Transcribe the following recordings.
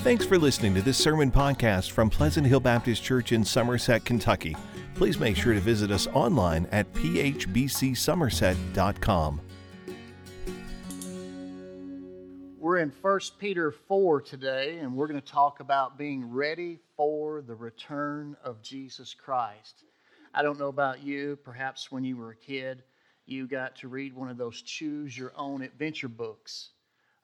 Thanks for listening to this sermon podcast from Pleasant Hill Baptist Church in Somerset, Kentucky. Please make sure to visit us online at phbcsomerset.com. We're in 1 Peter 4 today, and we're going to talk about being ready for the return of Jesus Christ. I don't know about you, perhaps when you were a kid, you got to read one of those choose your own adventure books.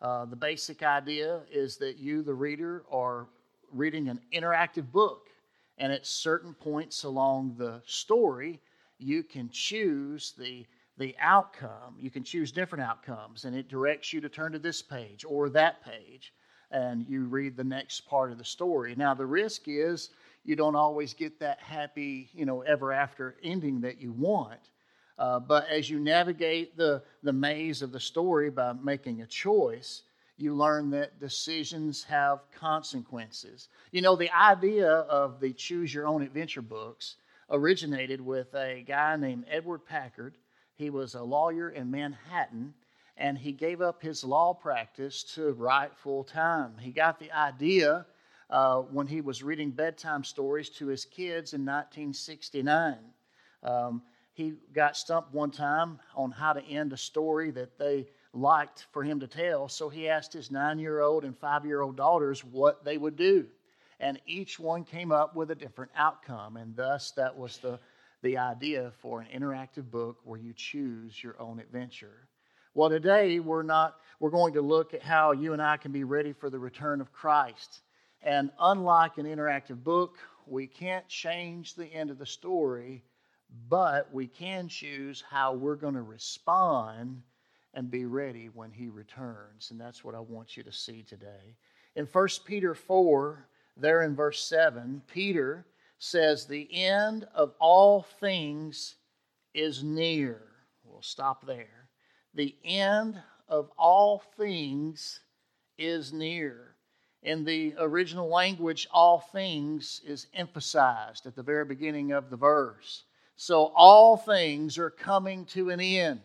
Uh, the basic idea is that you, the reader, are reading an interactive book, and at certain points along the story, you can choose the the outcome. You can choose different outcomes, and it directs you to turn to this page or that page, and you read the next part of the story. Now, the risk is you don't always get that happy, you know, ever after ending that you want. Uh, but as you navigate the, the maze of the story by making a choice, you learn that decisions have consequences. You know, the idea of the choose your own adventure books originated with a guy named Edward Packard. He was a lawyer in Manhattan, and he gave up his law practice to write full time. He got the idea uh, when he was reading bedtime stories to his kids in 1969. Um, he got stumped one time on how to end a story that they liked for him to tell. So he asked his nine year old and five year old daughters what they would do. And each one came up with a different outcome. And thus, that was the, the idea for an interactive book where you choose your own adventure. Well, today we're not, we're going to look at how you and I can be ready for the return of Christ. And unlike an interactive book, we can't change the end of the story, but we can choose how we're going to respond and be ready when he returns. And that's what I want you to see today. In 1 Peter 4, there in verse 7, Peter says, The end of all things is near. We'll stop there. The end of all things is near. In the original language, all things is emphasized at the very beginning of the verse. So all things are coming to an end.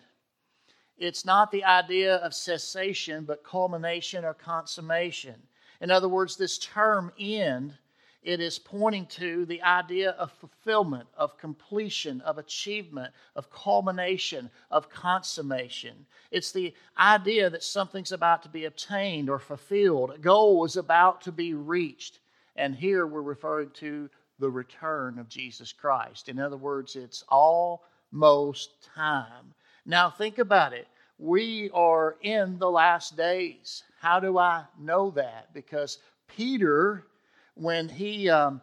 It's not the idea of cessation, but culmination or consummation. In other words, this term end, it is pointing to the idea of fulfillment, of completion, of achievement, of culmination, of consummation. It's the idea that something's about to be obtained or fulfilled, a goal is about to be reached. And here we're referring to the return of Jesus Christ. In other words, it's almost time. Now, think about it. We are in the last days. How do I know that? Because Peter, when he um,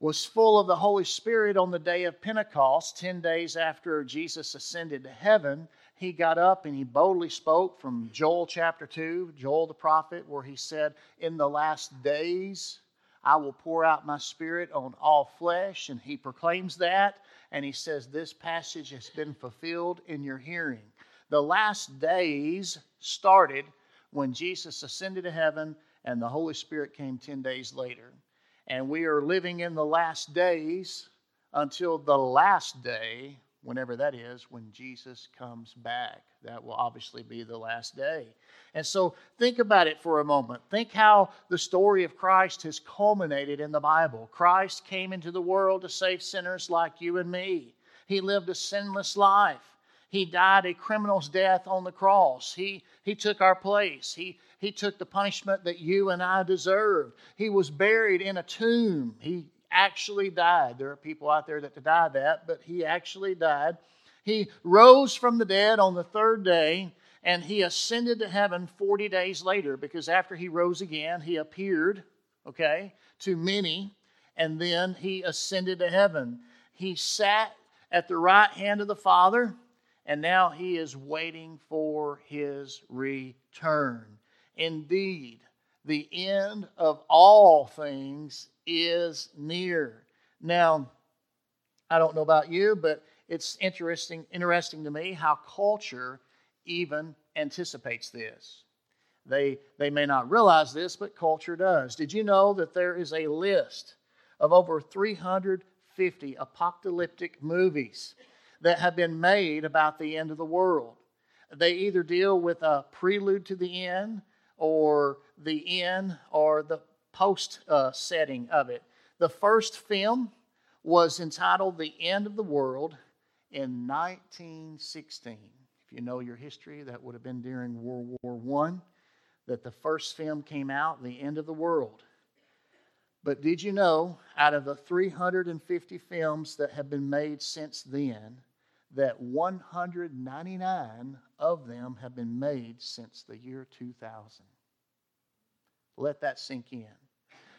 was full of the Holy Spirit on the day of Pentecost, 10 days after Jesus ascended to heaven, he got up and he boldly spoke from Joel chapter 2, Joel the prophet, where he said, In the last days, I will pour out my spirit on all flesh. And he proclaims that. And he says, This passage has been fulfilled in your hearing. The last days started when Jesus ascended to heaven and the Holy Spirit came 10 days later. And we are living in the last days until the last day, whenever that is, when Jesus comes back. That will obviously be the last day. And so think about it for a moment. Think how the story of Christ has culminated in the Bible. Christ came into the world to save sinners like you and me. He lived a sinless life. He died a criminal's death on the cross. He, he took our place. He, he took the punishment that you and I deserved. He was buried in a tomb. He actually died. There are people out there that died that, but he actually died. He rose from the dead on the third day and he ascended to heaven 40 days later because after he rose again, he appeared, okay, to many, and then he ascended to heaven. He sat at the right hand of the Father, and now he is waiting for his return. Indeed, the end of all things is near. Now, I don't know about you, but it's interesting interesting to me how culture even anticipates this. They, they may not realize this, but culture does. Did you know that there is a list of over 350 apocalyptic movies that have been made about the end of the world? They either deal with a prelude to the end, or the end, or the post uh, setting of it. The first film was entitled The End of the World in 1916. If you know your history, that would have been during World War I that the first film came out, The End of the World. But did you know, out of the 350 films that have been made since then, that 199 of them have been made since the year 2000? Let that sink in.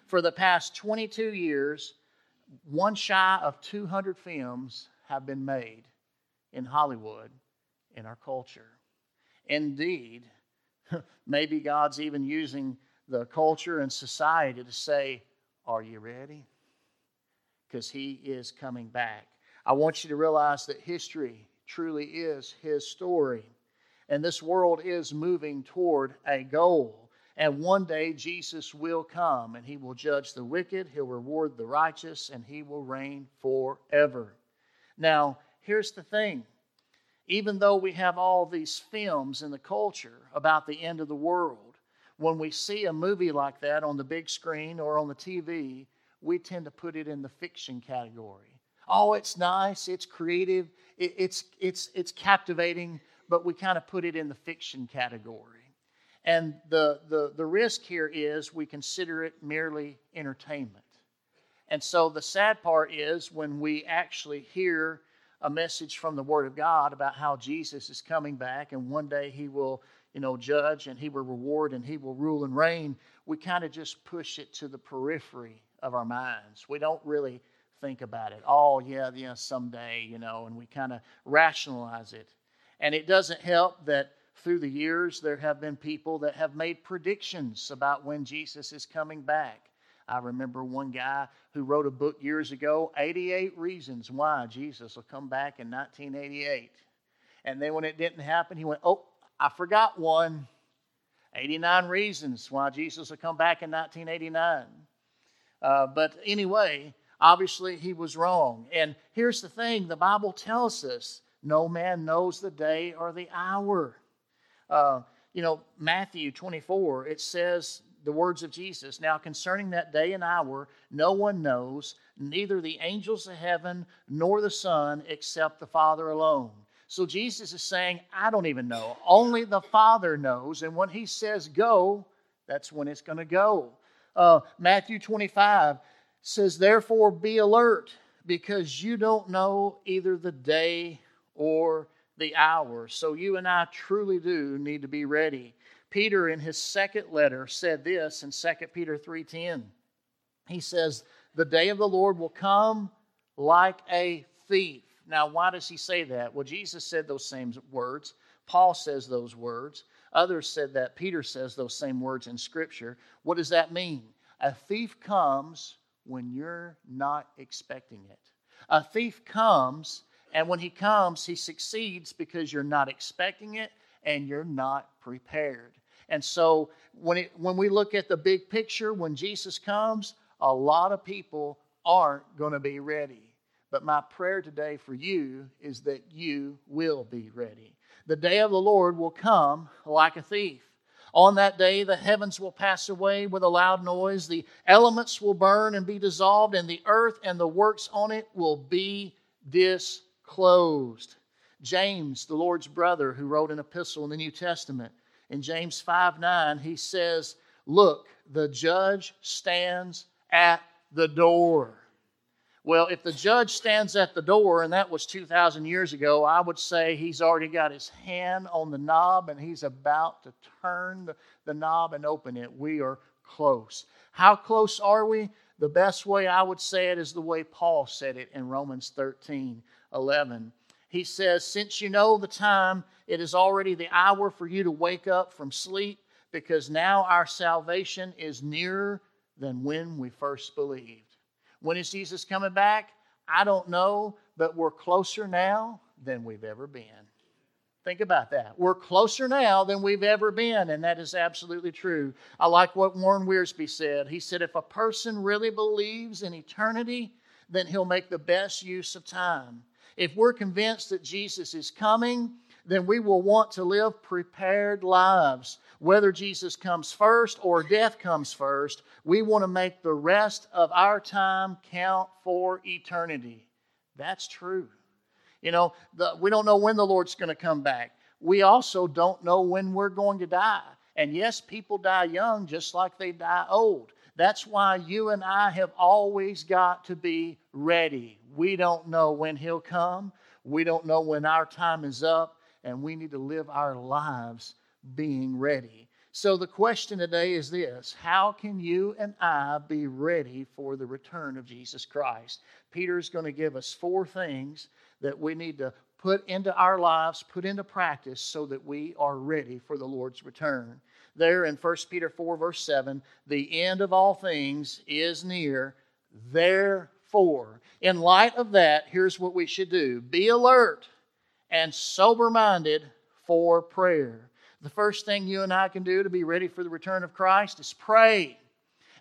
For the past 22 years, one shy of 200 films have been made in Hollywood in our culture. Indeed, maybe God's even using the culture and society to say, Are you ready? Because He is coming back. I want you to realize that history truly is His story. And this world is moving toward a goal. And one day Jesus will come and he will judge the wicked, he'll reward the righteous, and he will reign forever. Now, here's the thing even though we have all these films in the culture about the end of the world, when we see a movie like that on the big screen or on the TV, we tend to put it in the fiction category. Oh, it's nice, it's creative, it's, it's, it's captivating, but we kind of put it in the fiction category. And the, the, the risk here is we consider it merely entertainment. And so the sad part is when we actually hear a message from the Word of God about how Jesus is coming back and one day He will, you know, judge and He will reward and He will rule and reign, we kind of just push it to the periphery of our minds. We don't really think about it. Oh, yeah, yeah, someday, you know, and we kind of rationalize it. And it doesn't help that through the years, there have been people that have made predictions about when Jesus is coming back. I remember one guy who wrote a book years ago 88 Reasons Why Jesus Will Come Back in 1988. And then when it didn't happen, he went, Oh, I forgot one 89 Reasons Why Jesus Will Come Back in 1989. Uh, but anyway, obviously he was wrong. And here's the thing the Bible tells us no man knows the day or the hour. Uh, you know, Matthew 24, it says the words of Jesus Now, concerning that day and hour, no one knows, neither the angels of heaven nor the Son, except the Father alone. So Jesus is saying, I don't even know. Only the Father knows. And when He says go, that's when it's going to go. Uh, Matthew 25 says, Therefore be alert, because you don't know either the day or the hour. So you and I truly do need to be ready. Peter in his second letter said this in 2 Peter 3:10. He says, "The day of the Lord will come like a thief." Now, why does he say that? Well, Jesus said those same words. Paul says those words. Others said that. Peter says those same words in Scripture. What does that mean? A thief comes when you're not expecting it. A thief comes and when he comes, he succeeds because you're not expecting it and you're not prepared. And so when, it, when we look at the big picture, when Jesus comes, a lot of people aren't going to be ready. But my prayer today for you is that you will be ready. The day of the Lord will come like a thief. On that day, the heavens will pass away with a loud noise, the elements will burn and be dissolved, and the earth and the works on it will be dissolved closed. James, the Lord's brother, who wrote an epistle in the New Testament, in James 5 9, he says, Look, the judge stands at the door. Well, if the judge stands at the door, and that was 2,000 years ago, I would say he's already got his hand on the knob and he's about to turn the, knob and open it. We are close. How close are we? The best way I would say it is the way Paul said it in Romans 13 11. He says, Since you know the time, it is already the hour for you to wake up from sleep, because now our salvation is nearer than when we first believed. When is Jesus coming back? I don't know, but we're closer now than we've ever been. Think about that. We're closer now than we've ever been, and that is absolutely true. I like what Warren Wiersbe said. He said, If a person really believes in eternity, then he'll make the best use of time if we're convinced that Jesus is coming, then we will want to live prepared lives. Whether Jesus comes first or death comes first, we want to make the rest of our time count for eternity. That's true. You know, the, we don't know when the Lord's going to come back. We also don't know when we're going to die. And yes, people die young just like they die old. That's why you and I have always got to be ready. We don't know when He'll come, we don't know when our time is up, and we need to live our lives being ready. So, the question today is this How can you and I be ready for the return of Jesus Christ? Peter is going to give us four things that we need to put into our lives, put into practice, so that we are ready for the Lord's return. There in 1 Peter 4, verse 7, the end of all things is near. Therefore, in light of that, here's what we should do be alert and sober minded for prayer. The first thing you and I can do to be ready for the return of Christ is pray.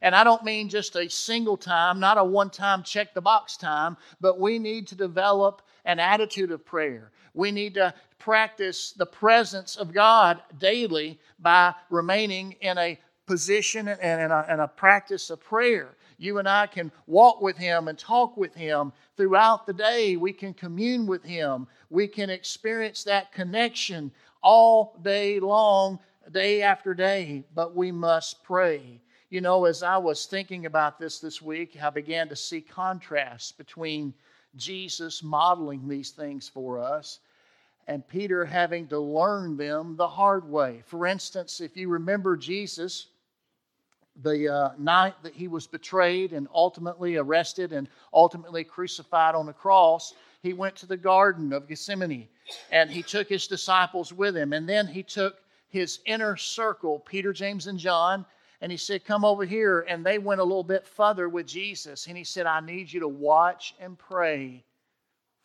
And I don't mean just a single time, not a one time check the box time, but we need to develop an attitude of prayer. We need to practice the presence of God daily by remaining in a position and in a, a practice of prayer. You and I can walk with Him and talk with Him throughout the day. We can commune with Him. We can experience that connection all day long, day after day, but we must pray. You know, as I was thinking about this this week, I began to see contrasts between Jesus modeling these things for us and Peter having to learn them the hard way. For instance, if you remember Jesus, the uh, night that he was betrayed and ultimately arrested and ultimately crucified on the cross, he went to the Garden of Gethsemane and he took his disciples with him. And then he took his inner circle, Peter, James, and John, and he said, Come over here. And they went a little bit further with Jesus. And he said, I need you to watch and pray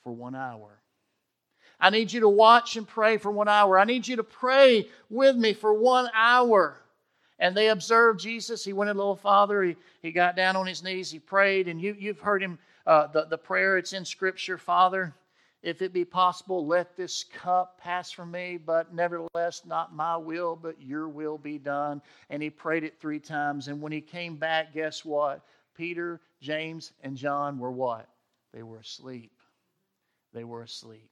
for one hour. I need you to watch and pray for one hour. I need you to pray with me for one hour. And they observed Jesus. He went a little farther. He, he got down on his knees. He prayed. And you, you've heard him, uh, the, the prayer, it's in Scripture Father, if it be possible, let this cup pass from me, but nevertheless, not my will, but your will be done. And he prayed it three times. And when he came back, guess what? Peter, James, and John were what? They were asleep. They were asleep.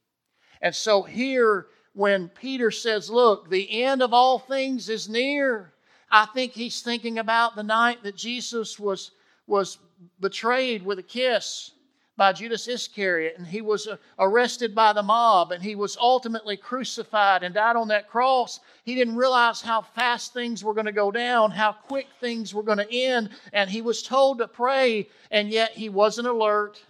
And so here, when Peter says, Look, the end of all things is near, I think he's thinking about the night that Jesus was, was betrayed with a kiss by Judas Iscariot, and he was uh, arrested by the mob, and he was ultimately crucified and died on that cross. He didn't realize how fast things were going to go down, how quick things were going to end, and he was told to pray, and yet he wasn't alert,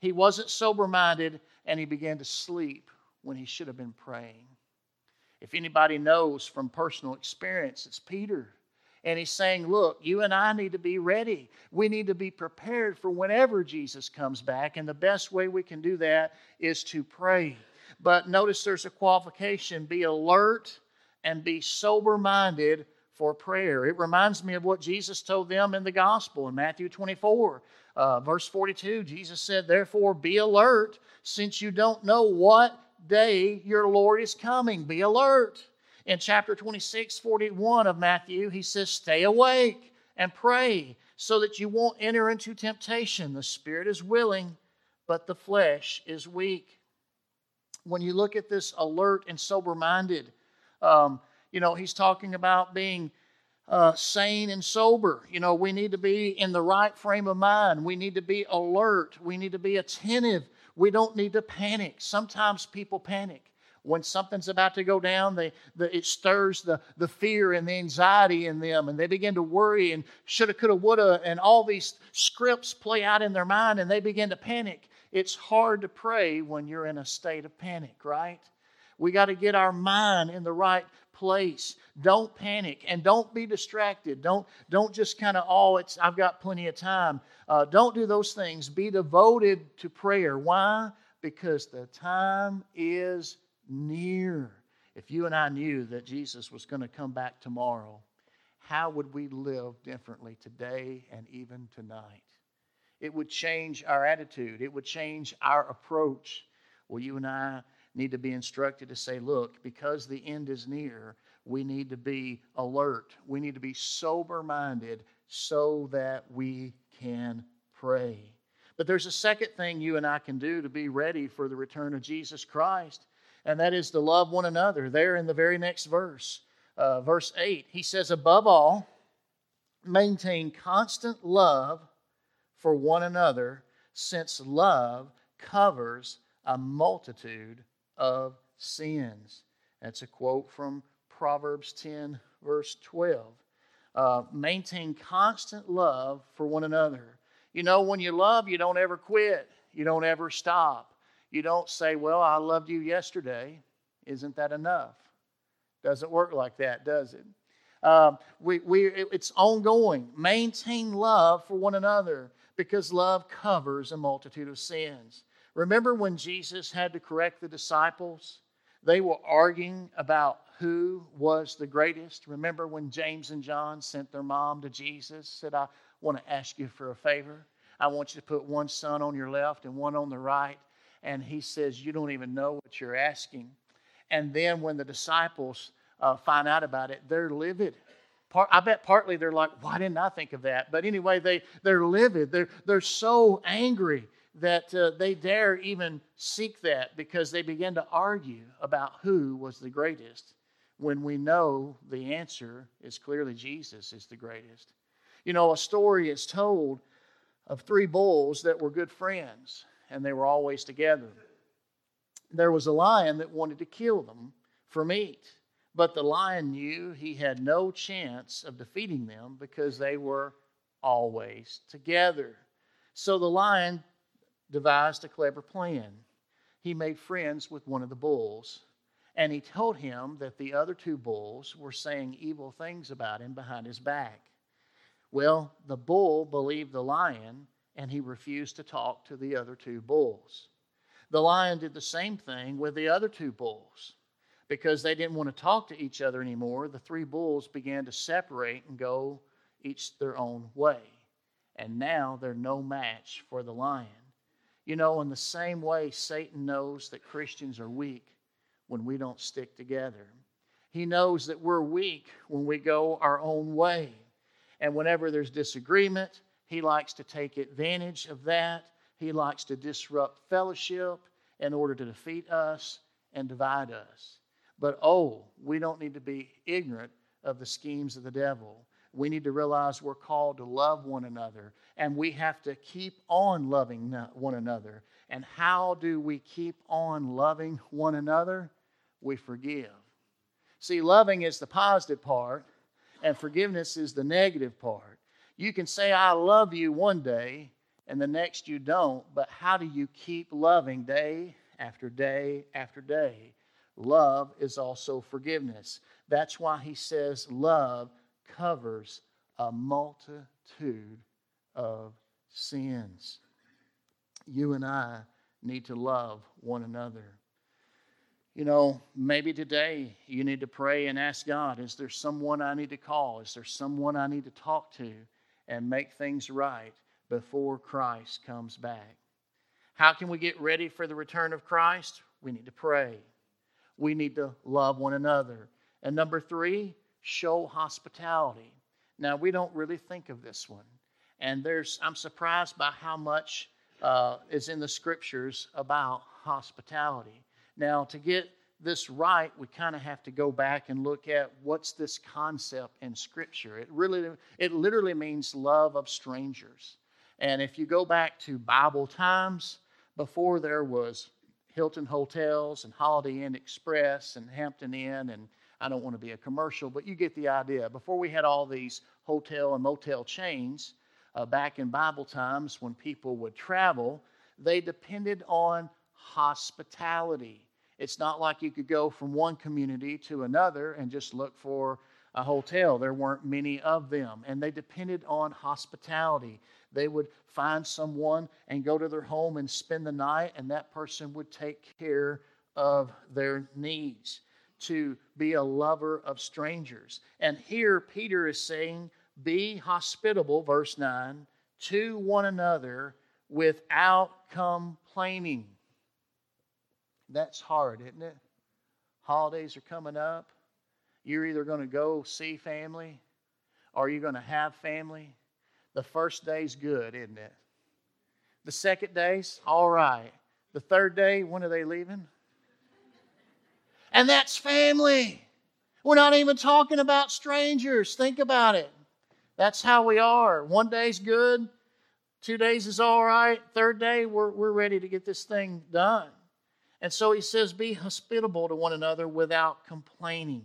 he wasn't sober minded, and he began to sleep when he should have been praying. If anybody knows from personal experience, it's Peter. And he's saying, Look, you and I need to be ready. We need to be prepared for whenever Jesus comes back. And the best way we can do that is to pray. But notice there's a qualification be alert and be sober minded for prayer. It reminds me of what Jesus told them in the gospel in Matthew 24, uh, verse 42. Jesus said, Therefore, be alert, since you don't know what day your Lord is coming. Be alert. In chapter 26, 41 of Matthew, he says, Stay awake and pray so that you won't enter into temptation. The spirit is willing, but the flesh is weak. When you look at this alert and sober minded, um, you know, he's talking about being uh, sane and sober. You know, we need to be in the right frame of mind. We need to be alert. We need to be attentive. We don't need to panic. Sometimes people panic when something's about to go down, they, the, it stirs the, the fear and the anxiety in them, and they begin to worry and shoulda, coulda, woulda, and all these scripts play out in their mind, and they begin to panic. It's hard to pray when you're in a state of panic, right? We got to get our mind in the right place. Don't panic and don't be distracted. Don't don't just kind of oh it's I've got plenty of time. Uh, don't do those things. Be devoted to prayer. Why? Because the time is near. If you and I knew that Jesus was going to come back tomorrow, how would we live differently today and even tonight? It would change our attitude, it would change our approach. Well, you and I need to be instructed to say, look, because the end is near, we need to be alert. We need to be sober minded so that we can pray. But there's a second thing you and I can do to be ready for the return of Jesus Christ, and that is to love one another. There in the very next verse, uh, verse 8, he says, Above all, maintain constant love for one another, since love covers a multitude of sins. That's a quote from Proverbs 10, verse 12. Uh, maintain constant love for one another. You know, when you love, you don't ever quit, you don't ever stop. You don't say, Well, I loved you yesterday. Isn't that enough? Doesn't work like that, does it? Um, we, we, it's ongoing. Maintain love for one another because love covers a multitude of sins. Remember when Jesus had to correct the disciples? They were arguing about who was the greatest. Remember when James and John sent their mom to Jesus, said, I want to ask you for a favor. I want you to put one son on your left and one on the right. And he says, You don't even know what you're asking. And then when the disciples uh, find out about it, they're livid. Part, I bet partly they're like, Why didn't I think of that? But anyway, they, they're livid. They're, they're so angry that uh, they dare even seek that because they begin to argue about who was the greatest when we know the answer is clearly Jesus is the greatest. You know, a story is told of three bulls that were good friends and they were always together. There was a lion that wanted to kill them for meat, but the lion knew he had no chance of defeating them because they were always together. So the lion devised a clever plan. He made friends with one of the bulls, and he told him that the other two bulls were saying evil things about him behind his back. Well, the bull believed the lion, and he refused to talk to the other two bulls. The lion did the same thing with the other two bulls. Because they didn't want to talk to each other anymore, the three bulls began to separate and go each their own way. And now they're no match for the lion. You know, in the same way, Satan knows that Christians are weak when we don't stick together. He knows that we're weak when we go our own way. And whenever there's disagreement, he likes to take advantage of that. He likes to disrupt fellowship in order to defeat us and divide us. But oh, we don't need to be ignorant of the schemes of the devil we need to realize we're called to love one another and we have to keep on loving one another. And how do we keep on loving one another? We forgive. See, loving is the positive part, and forgiveness is the negative part. You can say, I love you one day, and the next you don't, but how do you keep loving day after day after day? Love is also forgiveness. That's why he says, Love covers a multitude of sins. You and I need to love one another. You know, maybe today you need to pray and ask God is there someone I need to call? Is there someone I need to talk to and make things right before Christ comes back? How can we get ready for the return of Christ? We need to pray. We need to love one another. And number three, show hospitality. Now, we don't really think of this one. And there's, I'm surprised by how much uh, is in the scriptures about hospitality. Now, to get this right, we kind of have to go back and look at what's this concept in Scripture. It really, it literally means love of strangers. And if you go back to Bible times, before there was Hilton Hotels and Holiday Inn Express and Hampton Inn and I don't want to be a commercial, but you get the idea. Before we had all these hotel and motel chains, uh, back in Bible times when people would travel, they depended on hospitality. It's not like you could go from one community to another and just look for a hotel. There weren't many of them, and they depended on hospitality. They would find someone and go to their home and spend the night, and that person would take care of their needs to be a lover of strangers. And here Peter is saying, Be hospitable, verse 9, to one another without complaining. That's hard, isn't it? Holidays are coming up. You're either going to go see family or you're going to have family. The first day's good, isn't it? The second day's all right. The third day, when are they leaving? And that's family. We're not even talking about strangers. Think about it. That's how we are. One day's good, two days is all right, third day, we're, we're ready to get this thing done. And so he says, Be hospitable to one another without complaining.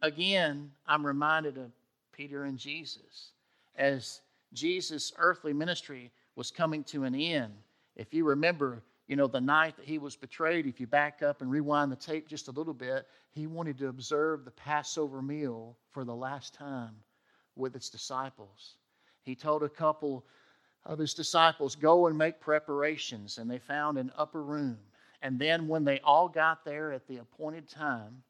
Again, I'm reminded of Peter and Jesus. As Jesus' earthly ministry was coming to an end, if you remember, you know, the night that he was betrayed, if you back up and rewind the tape just a little bit, he wanted to observe the Passover meal for the last time with its disciples. He told a couple of his disciples, Go and make preparations. And they found an upper room. And then when they all got there at the appointed time,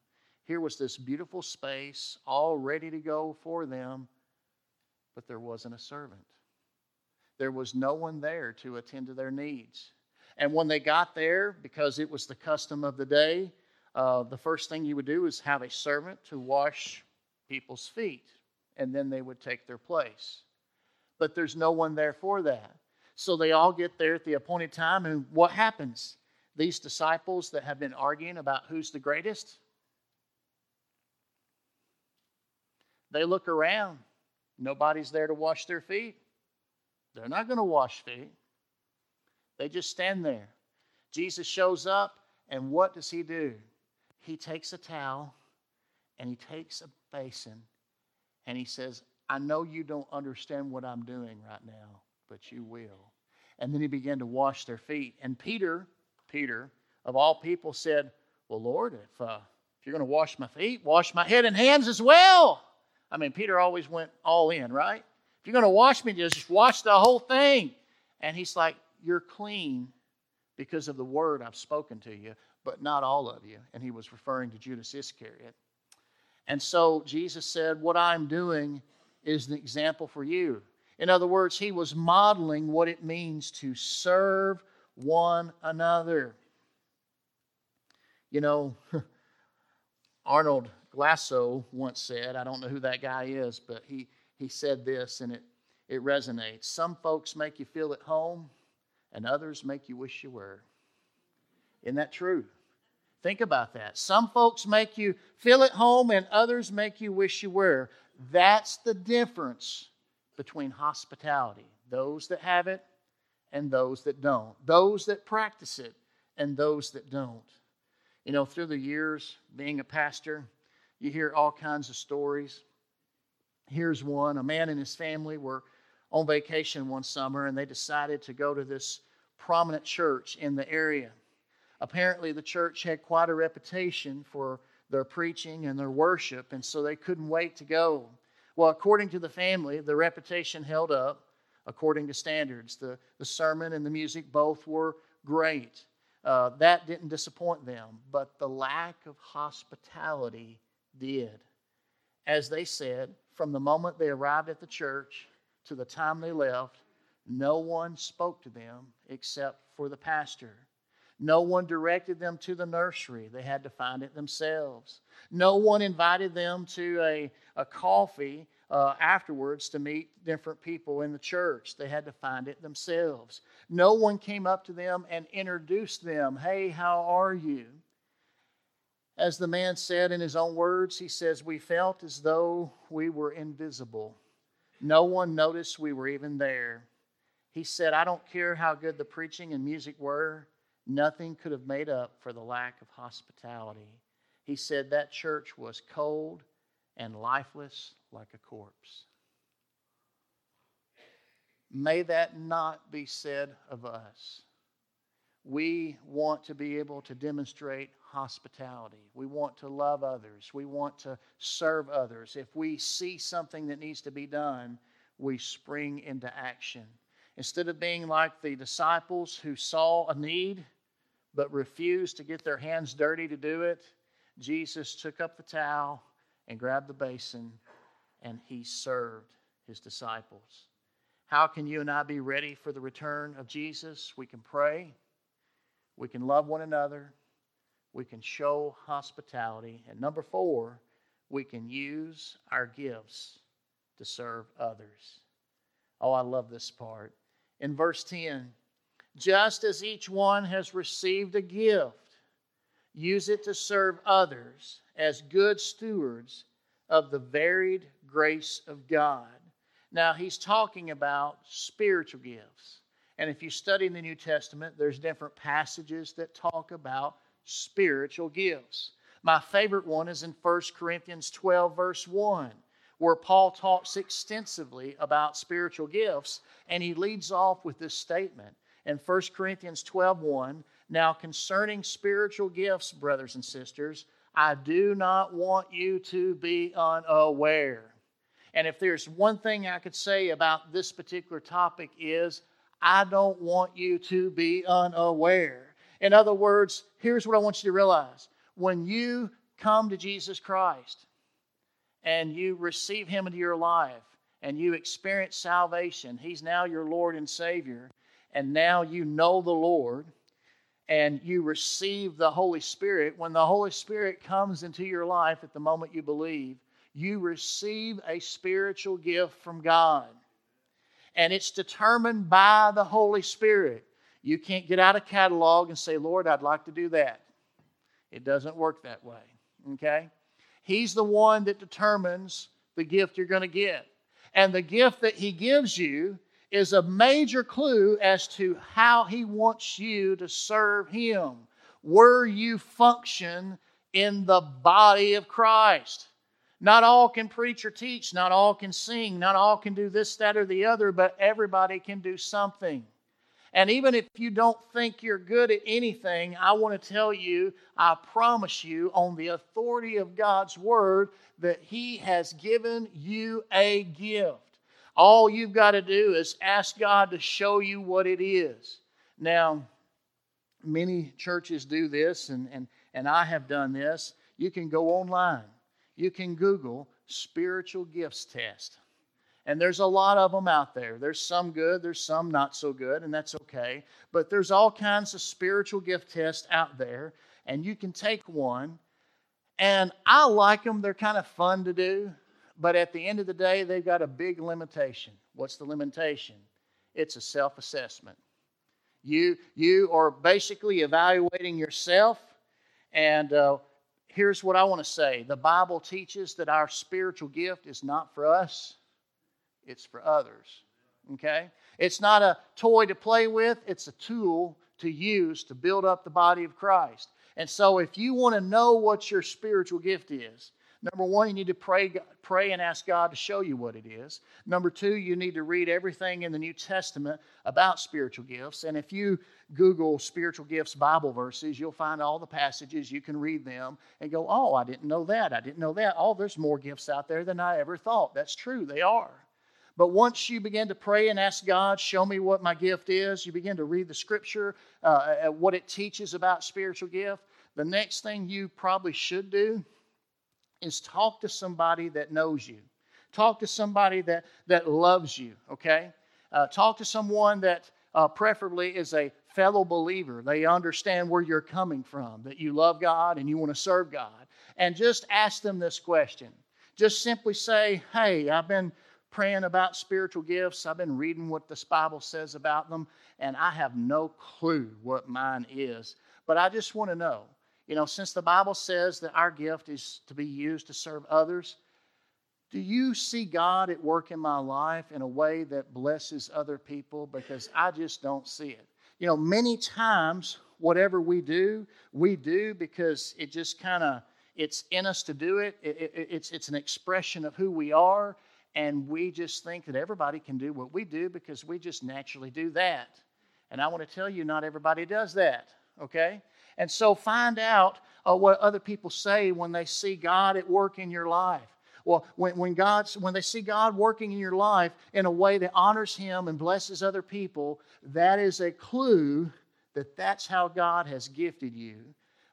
here was this beautiful space all ready to go for them, but there wasn't a servant. There was no one there to attend to their needs. And when they got there, because it was the custom of the day, uh, the first thing you would do is have a servant to wash people's feet, and then they would take their place but there's no one there for that. So they all get there at the appointed time, and what happens? These disciples that have been arguing about who's the greatest, they look around. Nobody's there to wash their feet. They're not going to wash feet. They just stand there. Jesus shows up, and what does he do? He takes a towel and he takes a basin and he says, I know you don't understand what I'm doing right now, but you will. And then he began to wash their feet. And Peter, Peter, of all people, said, Well, Lord, if, uh, if you're going to wash my feet, wash my head and hands as well. I mean, Peter always went all in, right? If you're going to wash me, just wash the whole thing. And he's like, You're clean because of the word I've spoken to you, but not all of you. And he was referring to Judas Iscariot. And so Jesus said, What I'm doing is an example for you. In other words, he was modeling what it means to serve one another. You know, Arnold Glasow once said, I don't know who that guy is, but he, he said this and it, it resonates. Some folks make you feel at home, and others make you wish you were. Isn't that true? Think about that. Some folks make you feel at home, and others make you wish you were. That's the difference between hospitality those that have it and those that don't, those that practice it and those that don't. You know, through the years being a pastor, you hear all kinds of stories. Here's one a man and his family were on vacation one summer and they decided to go to this prominent church in the area. Apparently, the church had quite a reputation for their preaching and their worship, and so they couldn't wait to go. Well, according to the family, the reputation held up according to standards. The, the sermon and the music both were great. Uh, that didn't disappoint them, but the lack of hospitality did. As they said, from the moment they arrived at the church to the time they left, no one spoke to them except for the pastor. No one directed them to the nursery. They had to find it themselves. No one invited them to a, a coffee uh, afterwards to meet different people in the church. They had to find it themselves. No one came up to them and introduced them. Hey, how are you? As the man said in his own words, he says, We felt as though we were invisible. No one noticed we were even there. He said, I don't care how good the preaching and music were. Nothing could have made up for the lack of hospitality. He said that church was cold and lifeless like a corpse. May that not be said of us. We want to be able to demonstrate hospitality. We want to love others. We want to serve others. If we see something that needs to be done, we spring into action. Instead of being like the disciples who saw a need but refused to get their hands dirty to do it, Jesus took up the towel and grabbed the basin and he served his disciples. How can you and I be ready for the return of Jesus? We can pray, we can love one another, we can show hospitality. And number four, we can use our gifts to serve others. Oh, I love this part. In verse 10, just as each one has received a gift, use it to serve others as good stewards of the varied grace of God. Now, he's talking about spiritual gifts. And if you study in the New Testament, there's different passages that talk about spiritual gifts. My favorite one is in 1 Corinthians 12, verse 1, where Paul talks extensively about spiritual gifts, and he leads off with this statement in 1 Corinthians 12, 1. Now, concerning spiritual gifts, brothers and sisters, I do not want you to be unaware. And if there's one thing I could say about this particular topic is I don't want you to be unaware. In other words, here's what I want you to realize. When you come to Jesus Christ and you receive him into your life and you experience salvation, he's now your Lord and Savior, and now you know the Lord and you receive the Holy Spirit, when the Holy Spirit comes into your life at the moment you believe, you receive a spiritual gift from God. And it's determined by the Holy Spirit. You can't get out a catalog and say, Lord, I'd like to do that. It doesn't work that way. Okay? He's the one that determines the gift you're going to get. And the gift that He gives you is a major clue as to how He wants you to serve Him, where you function in the body of Christ. Not all can preach or teach, not all can sing, not all can do this, that, or the other, but everybody can do something. And even if you don't think you're good at anything, I want to tell you, I promise you, on the authority of God's Word, that He has given you a gift. All you've got to do is ask God to show you what it is. Now, many churches do this, and, and, and I have done this. You can go online, you can Google spiritual gifts test. And there's a lot of them out there. There's some good, there's some not so good, and that's okay. But there's all kinds of spiritual gift tests out there, and you can take one. And I like them, they're kind of fun to do. But at the end of the day, they've got a big limitation. What's the limitation? It's a self assessment. You, you are basically evaluating yourself. And uh, here's what I want to say the Bible teaches that our spiritual gift is not for us, it's for others. Okay? It's not a toy to play with, it's a tool to use to build up the body of Christ. And so, if you want to know what your spiritual gift is, Number one, you need to pray, pray and ask God to show you what it is. Number two, you need to read everything in the New Testament about spiritual gifts. And if you Google spiritual gifts Bible verses, you'll find all the passages. You can read them and go, Oh, I didn't know that. I didn't know that. Oh, there's more gifts out there than I ever thought. That's true, they are. But once you begin to pray and ask God, show me what my gift is, you begin to read the scripture, uh, uh what it teaches about spiritual gift. The next thing you probably should do is talk to somebody that knows you. Talk to somebody that, that loves you, okay? Uh, talk to someone that uh, preferably is a fellow believer. They understand where you're coming from, that you love God and you want to serve God. And just ask them this question. Just simply say, Hey, I've been praying about spiritual gifts. I've been reading what this Bible says about them, and I have no clue what mine is. But I just want to know you know, since the Bible says that our gift is to be used to serve others, do you see God at work in my life in a way that blesses other people? Because I just don't see it. You know, many times, whatever we do, we do because it just kind of it's in us to do it. It, it. It's it's an expression of who we are, and we just think that everybody can do what we do because we just naturally do that. And I want to tell you, not everybody does that. Okay, and so find out uh, what other people say when they see God at work in your life. Well, when, when, God's, when they see God working in your life in a way that honors Him and blesses other people, that is a clue that that's how God has gifted you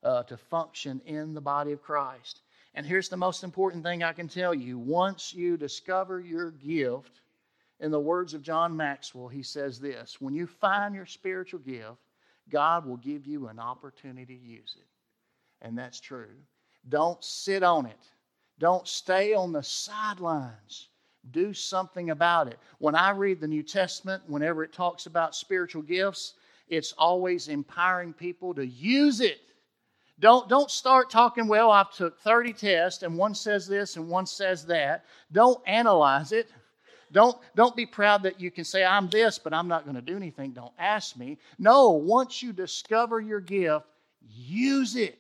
uh, to function in the body of Christ. And here's the most important thing I can tell you once you discover your gift, in the words of John Maxwell, he says this when you find your spiritual gift, God will give you an opportunity to use it. and that's true. Don't sit on it. Don't stay on the sidelines. Do something about it. When I read the New Testament, whenever it talks about spiritual gifts, it's always empowering people to use it. Don't, don't start talking, well, I've took 30 tests and one says this and one says that. Don't analyze it. Don't, don't be proud that you can say, I'm this, but I'm not going to do anything. Don't ask me. No, once you discover your gift, use it.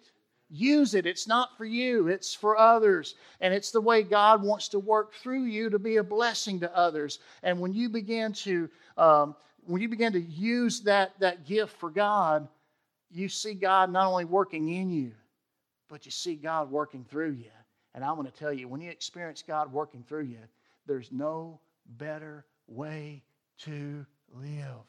Use it. It's not for you, it's for others. And it's the way God wants to work through you to be a blessing to others. And when you begin to, um, when you begin to use that, that gift for God, you see God not only working in you, but you see God working through you. And I want to tell you, when you experience God working through you, there's no better way to live.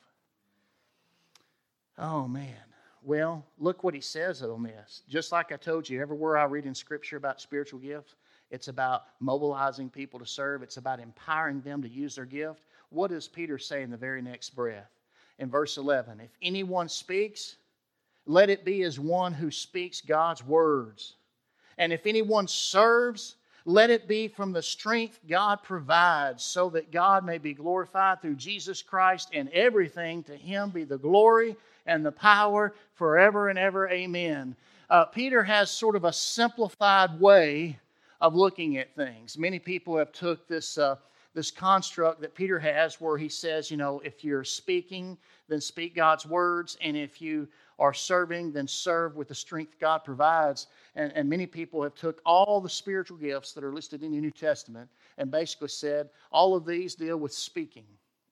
Oh, man. Well, look what he says on this. Just like I told you, everywhere I read in Scripture about spiritual gifts, it's about mobilizing people to serve, it's about empowering them to use their gift. What does Peter say in the very next breath? In verse 11, if anyone speaks, let it be as one who speaks God's words. And if anyone serves, let it be from the strength God provides, so that God may be glorified through Jesus Christ and everything. To him be the glory and the power forever and ever. Amen. Uh, Peter has sort of a simplified way of looking at things. Many people have took this uh, this construct that Peter has, where he says, you know, if you're speaking, then speak God's words, and if you are serving, then serve with the strength God provides. And, and many people have took all the spiritual gifts that are listed in the New Testament and basically said all of these deal with speaking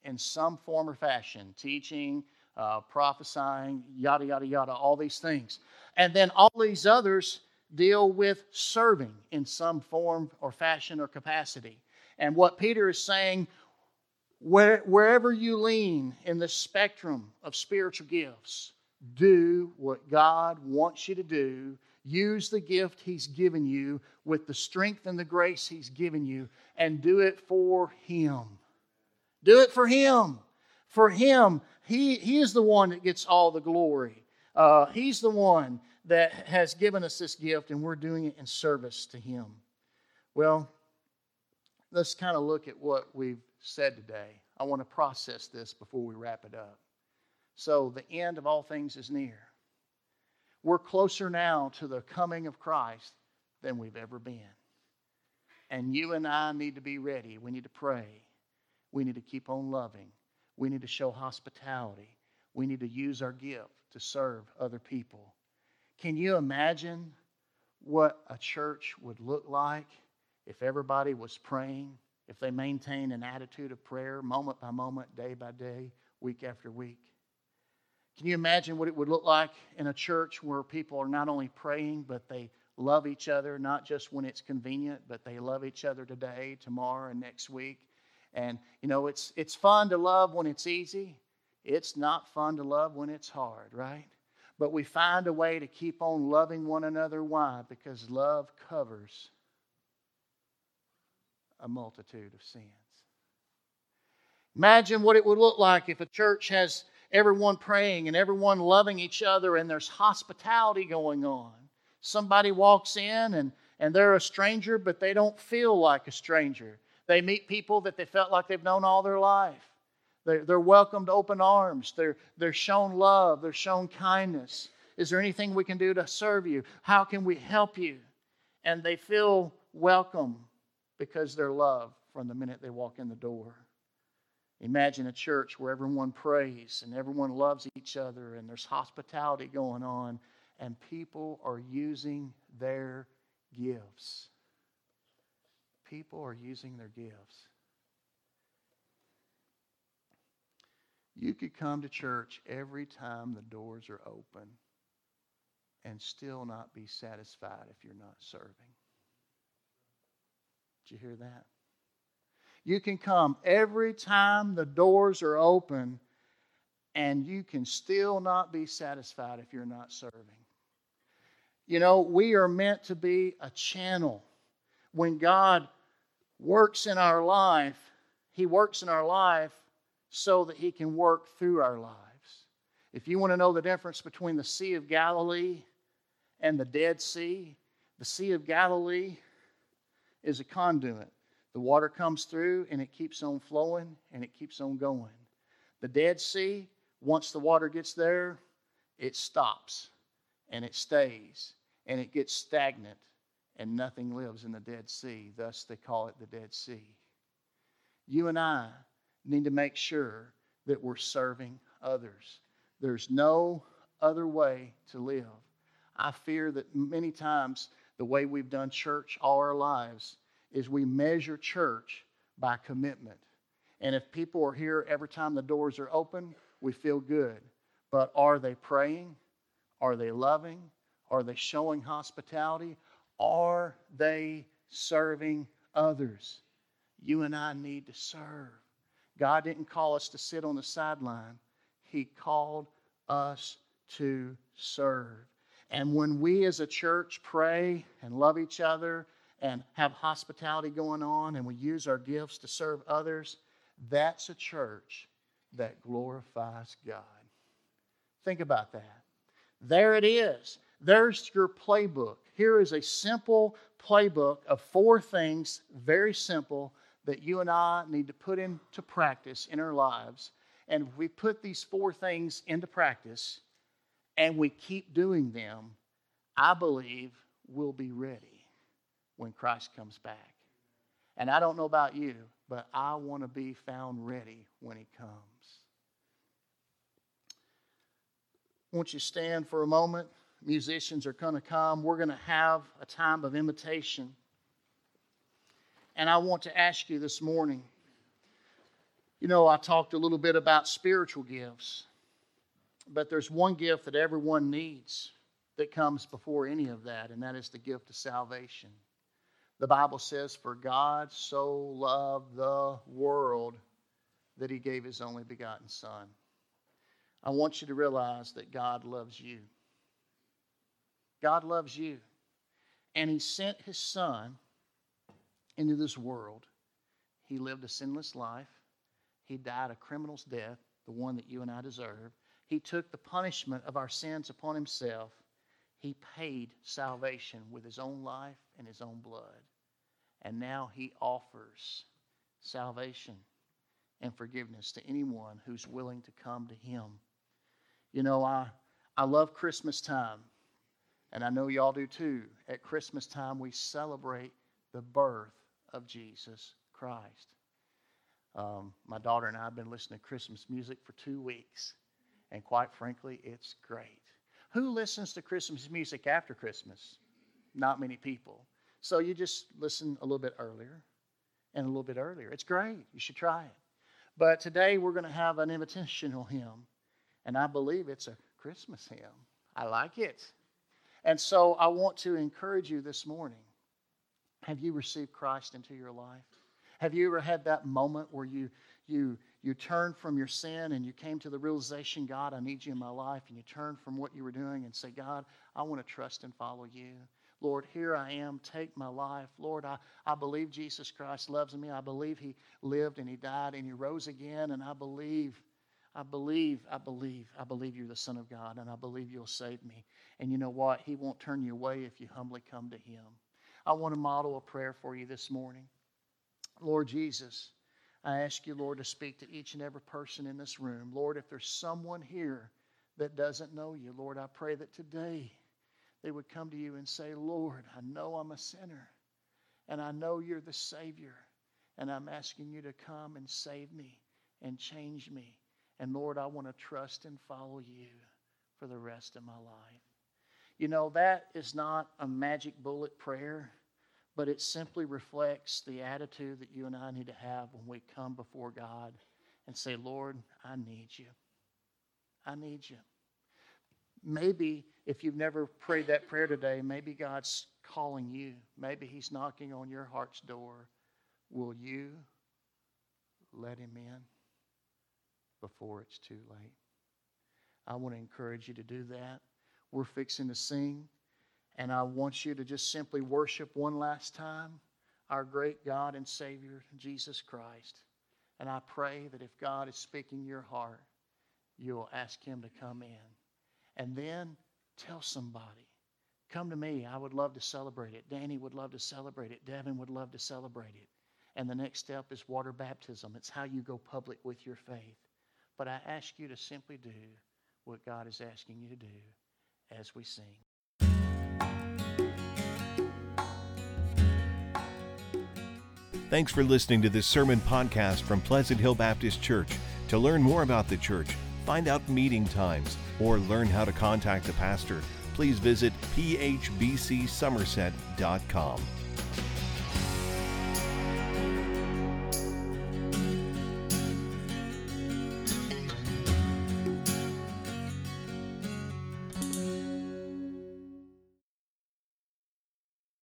in some form or fashion, teaching, uh, prophesying, yada, yada, yada, all these things. And then all these others deal with serving in some form or fashion or capacity. And what Peter is saying, where, wherever you lean in the spectrum of spiritual gifts, do what God wants you to do. Use the gift He's given you with the strength and the grace He's given you, and do it for Him. Do it for Him. For Him, he, he is the one that gets all the glory. Uh, he's the one that has given us this gift, and we're doing it in service to Him. Well, let's kind of look at what we've said today. I want to process this before we wrap it up. So, the end of all things is near. We're closer now to the coming of Christ than we've ever been. And you and I need to be ready. We need to pray. We need to keep on loving. We need to show hospitality. We need to use our gift to serve other people. Can you imagine what a church would look like if everybody was praying, if they maintained an attitude of prayer moment by moment, day by day, week after week? Can you imagine what it would look like in a church where people are not only praying, but they love each other, not just when it's convenient, but they love each other today, tomorrow, and next week? And, you know, it's, it's fun to love when it's easy. It's not fun to love when it's hard, right? But we find a way to keep on loving one another. Why? Because love covers a multitude of sins. Imagine what it would look like if a church has everyone praying and everyone loving each other and there's hospitality going on. Somebody walks in and, and they're a stranger, but they don't feel like a stranger. They meet people that they felt like they've known all their life. They're, they're welcomed open arms. They're, they're shown love. They're shown kindness. Is there anything we can do to serve you? How can we help you? And they feel welcome because they're loved from the minute they walk in the door. Imagine a church where everyone prays and everyone loves each other and there's hospitality going on and people are using their gifts people are using their gifts. You could come to church every time the doors are open and still not be satisfied if you're not serving. Did you hear that? You can come every time the doors are open and you can still not be satisfied if you're not serving. You know, we are meant to be a channel. When God works in our life, He works in our life so that He can work through our lives. If you want to know the difference between the Sea of Galilee and the Dead Sea, the Sea of Galilee is a conduit. The water comes through and it keeps on flowing and it keeps on going. The Dead Sea, once the water gets there, it stops and it stays and it gets stagnant and nothing lives in the Dead Sea. Thus, they call it the Dead Sea. You and I need to make sure that we're serving others. There's no other way to live. I fear that many times the way we've done church all our lives is we measure church by commitment. And if people are here every time the doors are open, we feel good. But are they praying? Are they loving? Are they showing hospitality? Are they serving others? You and I need to serve. God didn't call us to sit on the sideline, He called us to serve. And when we as a church pray and love each other and have hospitality going on and we use our gifts to serve others, that's a church that glorifies God. Think about that. There it is. There's your playbook. Here is a simple playbook of four things, very simple, that you and I need to put into practice in our lives. And if we put these four things into practice and we keep doing them, I believe we'll be ready when Christ comes back. And I don't know about you, but I want to be found ready when He comes. Won't you stand for a moment? Musicians are going to come. We're going to have a time of invitation. And I want to ask you this morning you know, I talked a little bit about spiritual gifts, but there's one gift that everyone needs that comes before any of that, and that is the gift of salvation. The Bible says, For God so loved the world that he gave his only begotten Son. I want you to realize that God loves you. God loves you. And he sent his Son into this world. He lived a sinless life. He died a criminal's death, the one that you and I deserve. He took the punishment of our sins upon himself he paid salvation with his own life and his own blood. And now he offers salvation and forgiveness to anyone who's willing to come to him. You know, I, I love Christmas time, and I know y'all do too. At Christmas time, we celebrate the birth of Jesus Christ. Um, my daughter and I have been listening to Christmas music for two weeks, and quite frankly, it's great. Who listens to Christmas music after Christmas? Not many people. So you just listen a little bit earlier and a little bit earlier. It's great. You should try it. But today we're going to have an invitational hymn, and I believe it's a Christmas hymn. I like it. And so I want to encourage you this morning. Have you received Christ into your life? Have you ever had that moment where you you you turned from your sin and you came to the realization, God, I need you in my life, and you turned from what you were doing and say, God, I want to trust and follow you. Lord, here I am. Take my life. Lord, I, I believe Jesus Christ loves me. I believe he lived and he died and he rose again. And I believe, I believe, I believe, I believe you're the Son of God and I believe you'll save me. And you know what? He won't turn you away if you humbly come to him. I want to model a prayer for you this morning. Lord Jesus, I ask you, Lord, to speak to each and every person in this room. Lord, if there's someone here that doesn't know you, Lord, I pray that today they would come to you and say, Lord, I know I'm a sinner, and I know you're the Savior, and I'm asking you to come and save me and change me. And Lord, I want to trust and follow you for the rest of my life. You know, that is not a magic bullet prayer but it simply reflects the attitude that you and I need to have when we come before God and say, Lord, I need you. I need you. Maybe if you've never prayed that prayer today, maybe God's calling you. Maybe He's knocking on your heart's door. Will you let Him in before it's too late? I want to encourage you to do that. We're fixing to sing. And I want you to just simply worship one last time our great God and Savior, Jesus Christ. And I pray that if God is speaking your heart, you'll ask Him to come in. And then tell somebody. Come to me. I would love to celebrate it. Danny would love to celebrate it. Devin would love to celebrate it. And the next step is water baptism. It's how you go public with your faith. But I ask you to simply do what God is asking you to do as we sing. Thanks for listening to this sermon podcast from Pleasant Hill Baptist Church. To learn more about the church, find out meeting times, or learn how to contact the pastor, please visit phbcsomerset.com.